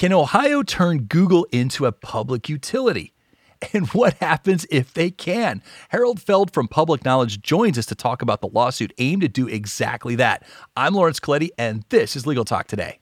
Can Ohio turn Google into a public utility? And what happens if they can? Harold Feld from Public Knowledge joins us to talk about the lawsuit aimed to do exactly that. I'm Lawrence Colletti, and this is Legal Talk Today.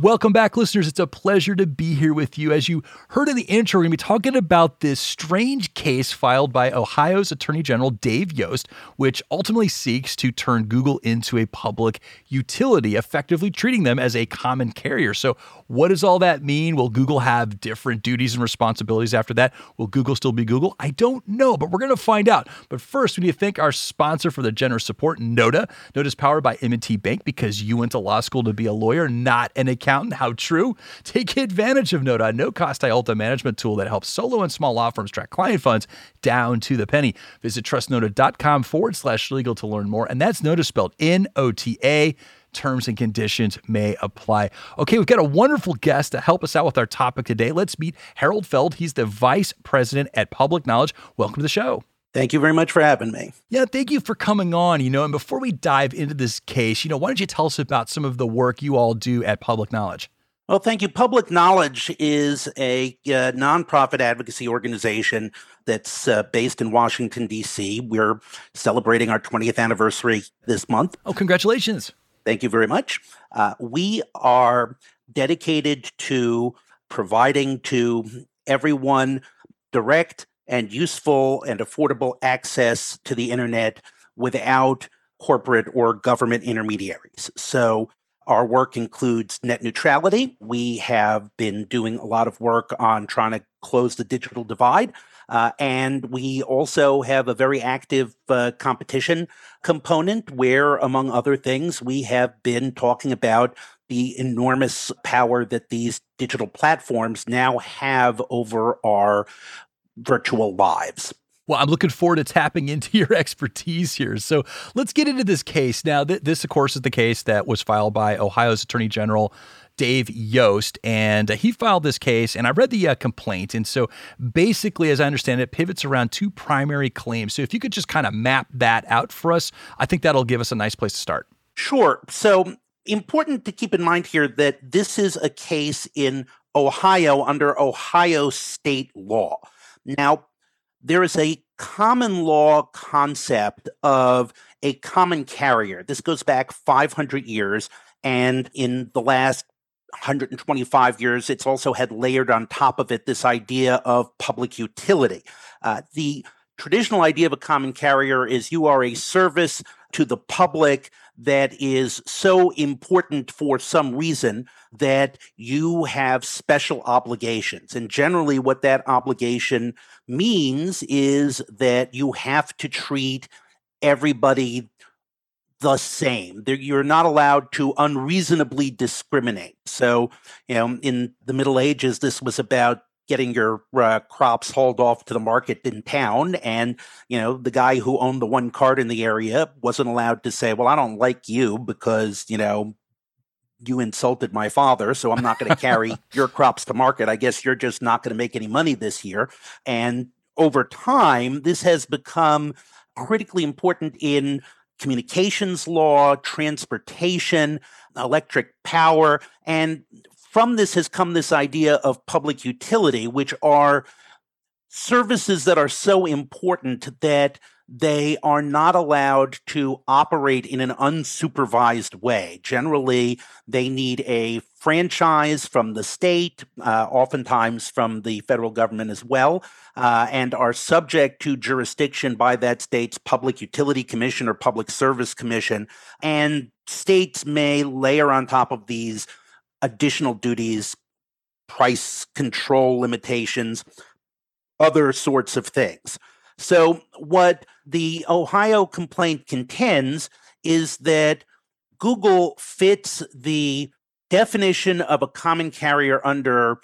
Welcome back, listeners. It's a pleasure to be here with you. As you heard in the intro, we're going to be talking about this strange case filed by Ohio's Attorney General Dave Yost, which ultimately seeks to turn Google into a public utility, effectively treating them as a common carrier. So, what does all that mean? Will Google have different duties and responsibilities after that? Will Google still be Google? I don't know, but we're going to find out. But first, we need to thank our sponsor for the generous support, Noda. Nota is powered by M&T Bank because you went to law school to be a lawyer, not an accountant accountant. How true? Take advantage of Nota, a no cost IOLTA management tool that helps solo and small law firms track client funds down to the penny. Visit trustnota.com forward slash legal to learn more. And that's Nota spelled N O T A terms and conditions may apply. Okay, we've got a wonderful guest to help us out with our topic today. Let's meet Harold Feld. He's the vice president at Public Knowledge. Welcome to the show. Thank you very much for having me. Yeah, thank you for coming on. You know, and before we dive into this case, you know, why don't you tell us about some of the work you all do at Public Knowledge? Well, thank you. Public Knowledge is a uh, nonprofit advocacy organization that's uh, based in Washington, D.C. We're celebrating our 20th anniversary this month. Oh, congratulations. Thank you very much. Uh, we are dedicated to providing to everyone direct and useful and affordable access to the internet without corporate or government intermediaries. So, our work includes net neutrality. We have been doing a lot of work on trying to close the digital divide. Uh, and we also have a very active uh, competition component where, among other things, we have been talking about the enormous power that these digital platforms now have over our virtual lives. Well, I'm looking forward to tapping into your expertise here. So let's get into this case. Now, th- this, of course, is the case that was filed by Ohio's Attorney General. Dave Yost, and uh, he filed this case. And I read the uh, complaint. And so basically, as I understand it, pivots around two primary claims. So if you could just kind of map that out for us, I think that'll give us a nice place to start. Sure. So important to keep in mind here that this is a case in Ohio under Ohio state law. Now, there is a common law concept of a common carrier. This goes back 500 years. And in the last 125 years, it's also had layered on top of it this idea of public utility. Uh, the traditional idea of a common carrier is you are a service to the public that is so important for some reason that you have special obligations. And generally, what that obligation means is that you have to treat everybody the same. You're not allowed to unreasonably discriminate. So, you know, in the Middle Ages, this was about getting your uh, crops hauled off to the market in town and you know the guy who owned the one cart in the area wasn't allowed to say well i don't like you because you know you insulted my father so i'm not going to carry your crops to market. I guess you're just not going to make any money this year. And over time this has become critically important in communications law transportation electric power and from this has come this idea of public utility, which are services that are so important that they are not allowed to operate in an unsupervised way. Generally, they need a franchise from the state, uh, oftentimes from the federal government as well, uh, and are subject to jurisdiction by that state's Public Utility Commission or Public Service Commission. And states may layer on top of these additional duties, price control limitations, other sorts of things. So, what the Ohio complaint contends is that Google fits the definition of a common carrier under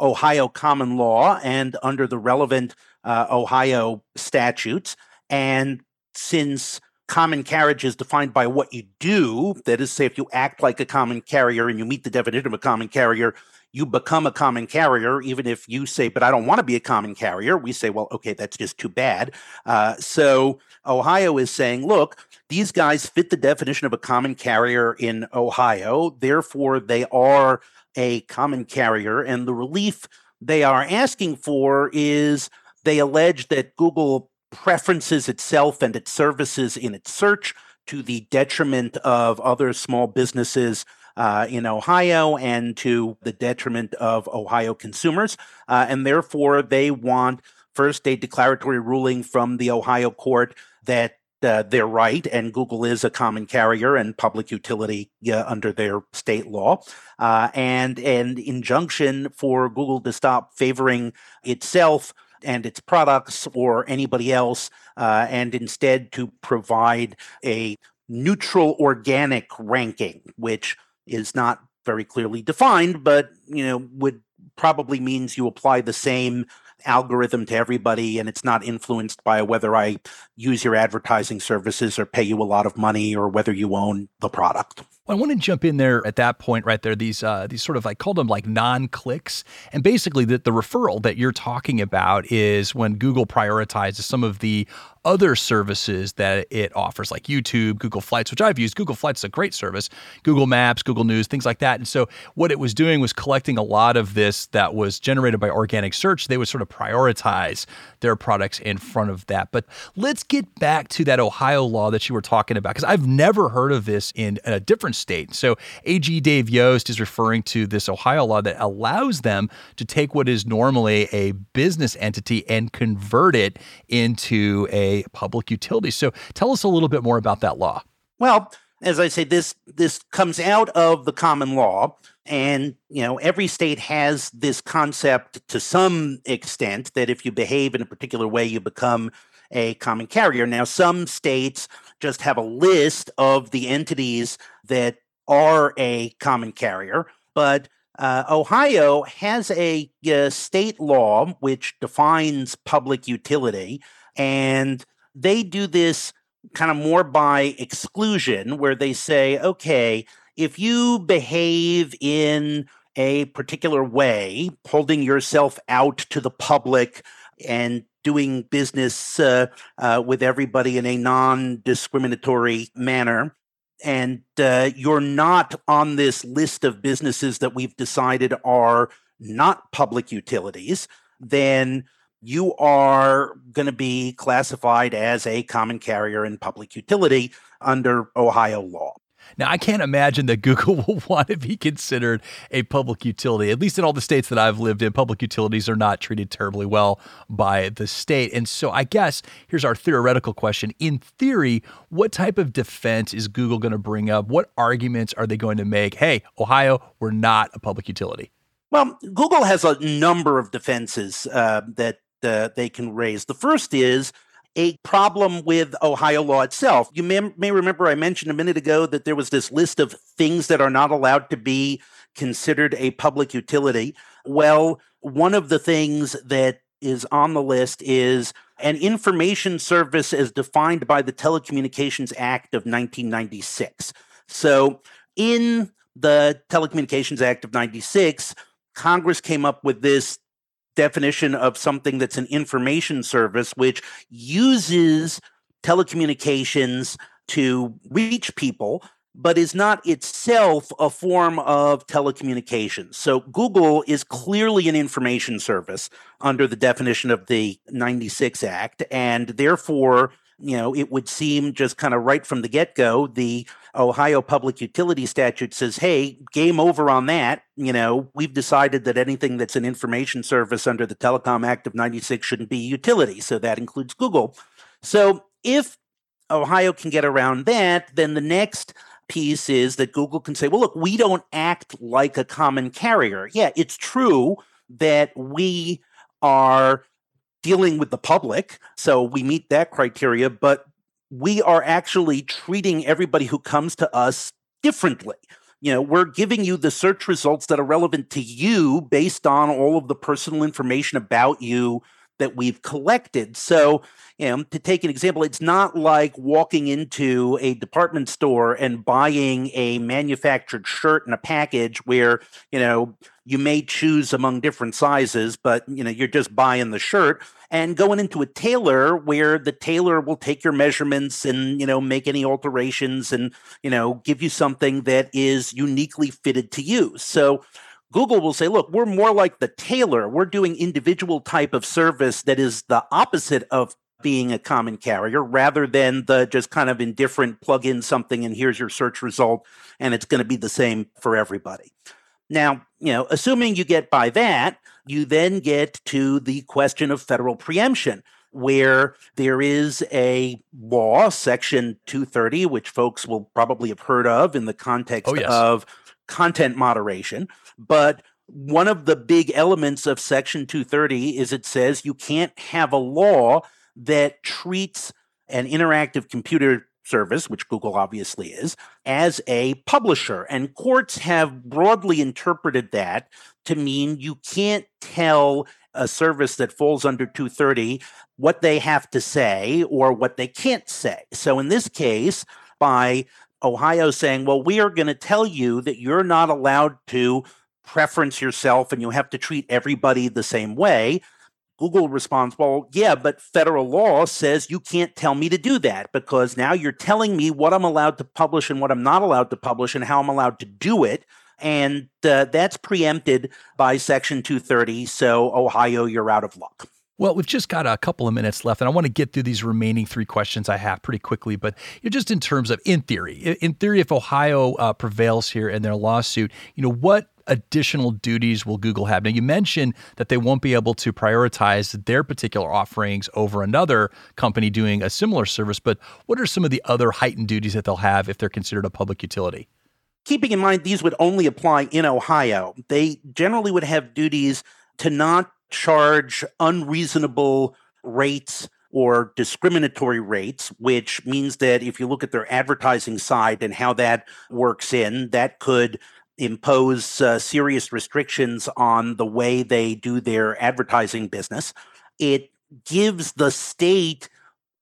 Ohio common law and under the relevant uh, Ohio statutes. And since common carriage is defined by what you do. That is, say, if you act like a common carrier and you meet the definition of a common carrier, you become a common carrier, even if you say, but I don't want to be a common carrier. We say, well, okay, that's just too bad. Uh, so Ohio is saying, look, these guys fit the definition of a common carrier in Ohio. Therefore, they are a common carrier. And the relief they are asking for is they allege that Google preferences itself and its services in its search to the detriment of other small businesses uh, in Ohio and to the detriment of Ohio consumers. Uh, and therefore, they want first a declaratory ruling from the Ohio court that uh, they're right, and Google is a common carrier and public utility uh, under their state law, uh, and an injunction for Google to stop favoring itself and its products or anybody else, uh, and instead to provide a neutral organic ranking, which is not very clearly defined, but you know would probably means you apply the same algorithm to everybody and it's not influenced by whether I use your advertising services or pay you a lot of money or whether you own the product. Well, I want to jump in there at that point right there. These uh, these sort of I called them like non-clicks, and basically the, the referral that you're talking about is when Google prioritizes some of the other services that it offers, like YouTube, Google Flights, which I've used. Google Flights is a great service, Google Maps, Google News, things like that. And so, what it was doing was collecting a lot of this that was generated by organic search. They would sort of prioritize their products in front of that. But let's get back to that Ohio law that you were talking about, because I've never heard of this in a different state. So, AG Dave Yost is referring to this Ohio law that allows them to take what is normally a business entity and convert it into a public utility. So tell us a little bit more about that law. Well, as I say, this this comes out of the common law, and you know every state has this concept to some extent that if you behave in a particular way, you become a common carrier. Now, some states just have a list of the entities that are a common carrier, but uh, Ohio has a, a state law which defines public utility and they do this kind of more by exclusion, where they say, okay, if you behave in a particular way, holding yourself out to the public and doing business uh, uh, with everybody in a non discriminatory manner, and uh, you're not on this list of businesses that we've decided are not public utilities, then you are going to be classified as a common carrier in public utility under Ohio law. Now, I can't imagine that Google will want to be considered a public utility. At least in all the states that I've lived in, public utilities are not treated terribly well by the state. And so, I guess here's our theoretical question. In theory, what type of defense is Google going to bring up? What arguments are they going to make? Hey, Ohio, we're not a public utility. Well, Google has a number of defenses uh, that uh, they can raise. The first is a problem with Ohio law itself. You may, may remember I mentioned a minute ago that there was this list of things that are not allowed to be considered a public utility. Well, one of the things that is on the list is an information service as defined by the Telecommunications Act of 1996. So, in the Telecommunications Act of 96, Congress came up with this definition of something that's an information service, which uses telecommunications to reach people, but is not itself a form of telecommunications. So Google is clearly an information service under the definition of the 96 Act, and therefore you know, it would seem just kind of right from the get go, the Ohio Public Utility Statute says, hey, game over on that. You know, we've decided that anything that's an information service under the Telecom Act of 96 shouldn't be utility. So that includes Google. So if Ohio can get around that, then the next piece is that Google can say, well, look, we don't act like a common carrier. Yeah, it's true that we are dealing with the public. So we meet that criteria, but we are actually treating everybody who comes to us differently. You know, we're giving you the search results that are relevant to you based on all of the personal information about you that we've collected. So, you know, to take an example, it's not like walking into a department store and buying a manufactured shirt in a package where, you know, you may choose among different sizes, but you know, you're just buying the shirt and going into a tailor where the tailor will take your measurements and, you know, make any alterations and, you know, give you something that is uniquely fitted to you. So Google will say, look, we're more like the tailor. We're doing individual type of service that is the opposite of being a common carrier rather than the just kind of indifferent plug in something and here's your search result and it's going to be the same for everybody. Now, you know, assuming you get by that, you then get to the question of federal preemption where there is a law, Section 230, which folks will probably have heard of in the context oh, yes. of content moderation. But one of the big elements of Section 230 is it says you can't have a law that treats an interactive computer service, which Google obviously is, as a publisher. And courts have broadly interpreted that to mean you can't tell a service that falls under 230 what they have to say or what they can't say. So in this case, by Ohio saying, well, we are going to tell you that you're not allowed to preference yourself and you have to treat everybody the same way. Google responds, well, yeah, but federal law says you can't tell me to do that because now you're telling me what I'm allowed to publish and what I'm not allowed to publish and how I'm allowed to do it. And uh, that's preempted by Section 230. So, Ohio, you're out of luck. Well, we've just got a couple of minutes left, and I want to get through these remaining three questions I have pretty quickly. But you just in terms of, in theory, in theory, if Ohio uh, prevails here in their lawsuit, you know, what additional duties will Google have? Now, you mentioned that they won't be able to prioritize their particular offerings over another company doing a similar service, but what are some of the other heightened duties that they'll have if they're considered a public utility? Keeping in mind these would only apply in Ohio, they generally would have duties to not charge unreasonable rates or discriminatory rates, which means that if you look at their advertising side and how that works in, that could impose uh, serious restrictions on the way they do their advertising business. It gives the state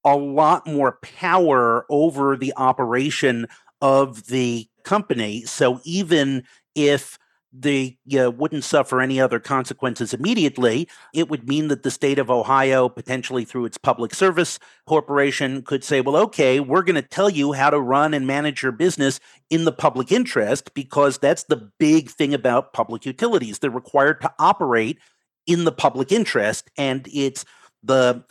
a lot more power over the operation of the company. So even if they uh, wouldn't suffer any other consequences immediately. It would mean that the state of Ohio, potentially through its public service corporation, could say, well, okay, we're going to tell you how to run and manage your business in the public interest, because that's the big thing about public utilities. They're required to operate in the public interest, and it's the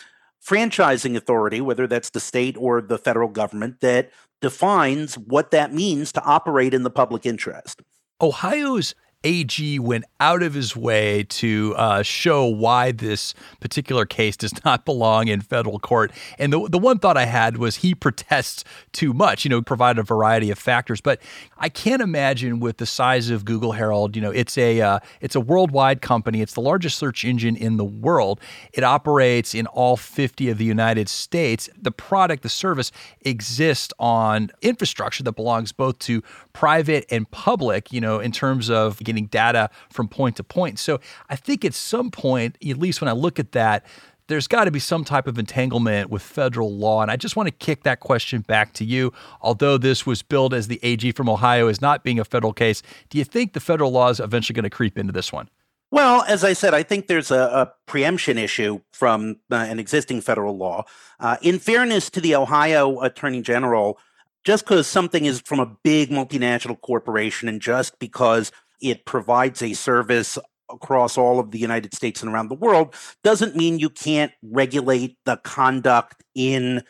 franchising authority, whether that's the state or the federal government, that defines what that means to operate in the public interest. Ohio's AG went out of his way to uh, show why this particular case does not belong in federal court. And the, the one thought I had was he protests too much, you know, provide a variety of factors. But I can't imagine with the size of Google Harold, you know, it's a uh, it's a worldwide company. It's the largest search engine in the world. It operates in all 50 of the United States. The product, the service exists on infrastructure that belongs both to private and public, you know, in terms of getting data from point to point. So I think at some point, at least when I look at that, there's got to be some type of entanglement with federal law. And I just want to kick that question back to you. Although this was billed as the AG from Ohio as not being a federal case, do you think the federal law is eventually going to creep into this one? Well, as I said, I think there's a, a preemption issue from uh, an existing federal law. Uh, in fairness to the Ohio Attorney General, just because something is from a big multinational corporation and just because it provides a service across all of the United States and around the world doesn't mean you can't regulate the conduct in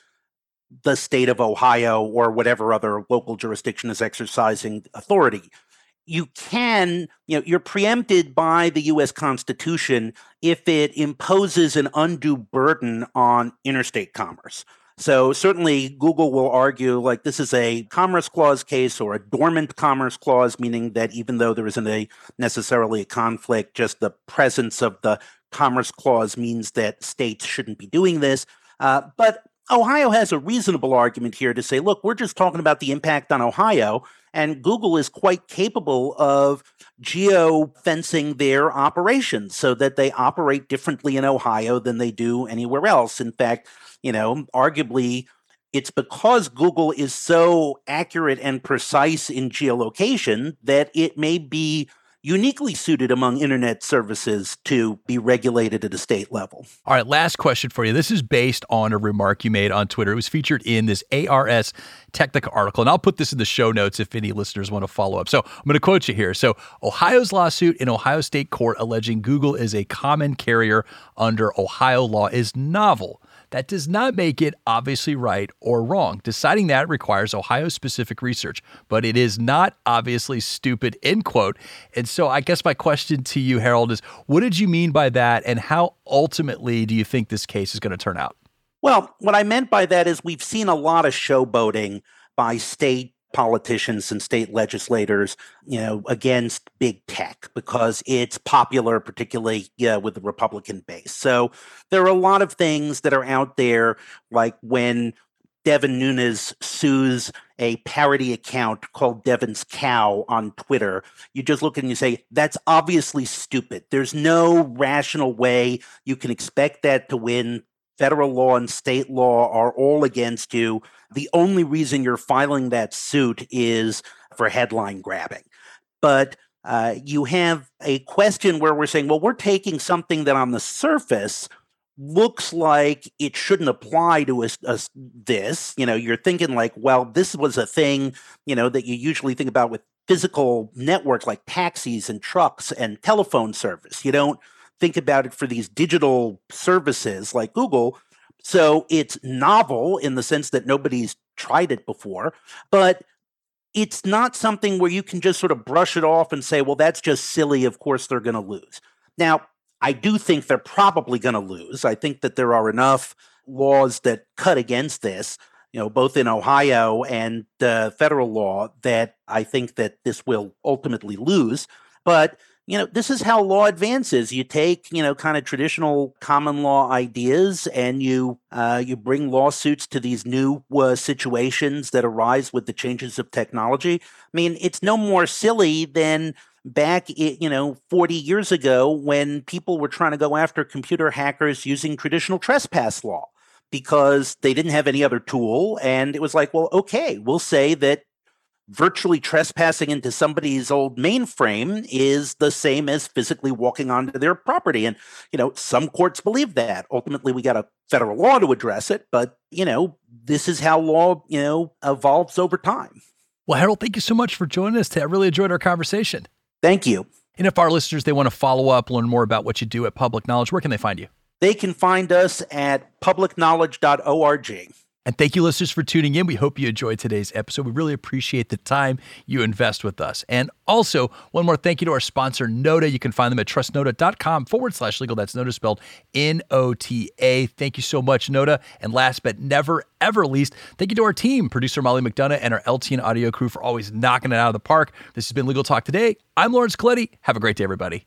the state of Ohio or whatever other local jurisdiction is exercising authority. You can, you know, you're preempted by the US Constitution if it imposes an undue burden on interstate commerce. So certainly Google will argue like this is a commerce clause case or a dormant commerce clause, meaning that even though there isn't a necessarily a conflict, just the presence of the commerce clause means that states shouldn't be doing this. Uh, but Ohio has a reasonable argument here to say, look, we're just talking about the impact on Ohio, and Google is quite capable of geo fencing their operations so that they operate differently in Ohio than they do anywhere else. In fact, you know, arguably, it's because Google is so accurate and precise in geolocation that it may be uniquely suited among internet services to be regulated at a state level. All right, last question for you. This is based on a remark you made on Twitter. It was featured in this Ars Technica article, and I'll put this in the show notes if any listeners want to follow up. So I'm going to quote you here. So, Ohio's lawsuit in Ohio State Court alleging Google is a common carrier under Ohio law is novel that does not make it obviously right or wrong. Deciding that requires Ohio specific research, but it is not obviously stupid, end quote. And so I guess my question to you, Harold, is what did you mean by that? And how ultimately do you think this case is going to turn out? Well, what I meant by that is we've seen a lot of showboating by state politicians and state legislators, you know, against big tech because it's popular, particularly yeah, with the Republican base. So there are a lot of things that are out there, like when Devin Nunes sues a parody account called Devin's Cow on Twitter, you just look and you say, that's obviously stupid. There's no rational way you can expect that to win federal law and state law are all against you. The only reason you're filing that suit is for headline grabbing. But uh, you have a question where we're saying, well, we're taking something that on the surface looks like it shouldn't apply to us, us, this. You know, you're thinking like, well, this was a thing, you know, that you usually think about with physical networks like taxis and trucks and telephone service. You don't think about it for these digital services like Google. So it's novel in the sense that nobody's tried it before, but it's not something where you can just sort of brush it off and say, well, that's just silly. Of course, they're going to lose. Now, I do think they're probably going to lose. I think that there are enough laws that cut against this, you know, both in Ohio and uh, federal law, that I think that this will ultimately lose. But you know, this is how law advances. You take, you know, kind of traditional common law ideas and you uh, you bring lawsuits to these new uh, situations that arise with the changes of technology. I mean, it's no more silly than back, you know, 40 years ago when people were trying to go after computer hackers using traditional trespass law because they didn't have any other tool. And it was like, well, okay, we'll say that virtually trespassing into somebody's old mainframe is the same as physically walking onto their property. And, you know, some courts believe that. Ultimately, we got a federal law to address it, but, you know, this is how law, you know, evolves over time. Well, Harold, thank you so much for joining us today. I really enjoyed our conversation. Thank you. And if our listeners they want to follow up, learn more about what you do at Public Knowledge, where can they find you? They can find us at publicknowledge.org. And thank you, listeners, for tuning in. We hope you enjoyed today's episode. We really appreciate the time you invest with us. And also, one more thank you to our sponsor, Nota. You can find them at trustnota.com forward slash legal. That's Nota spelled N O T A. Thank you so much, Nota. And last but never, ever least, thank you to our team, producer Molly McDonough and our LTN audio crew for always knocking it out of the park. This has been Legal Talk Today. I'm Lawrence Colletti. Have a great day, everybody.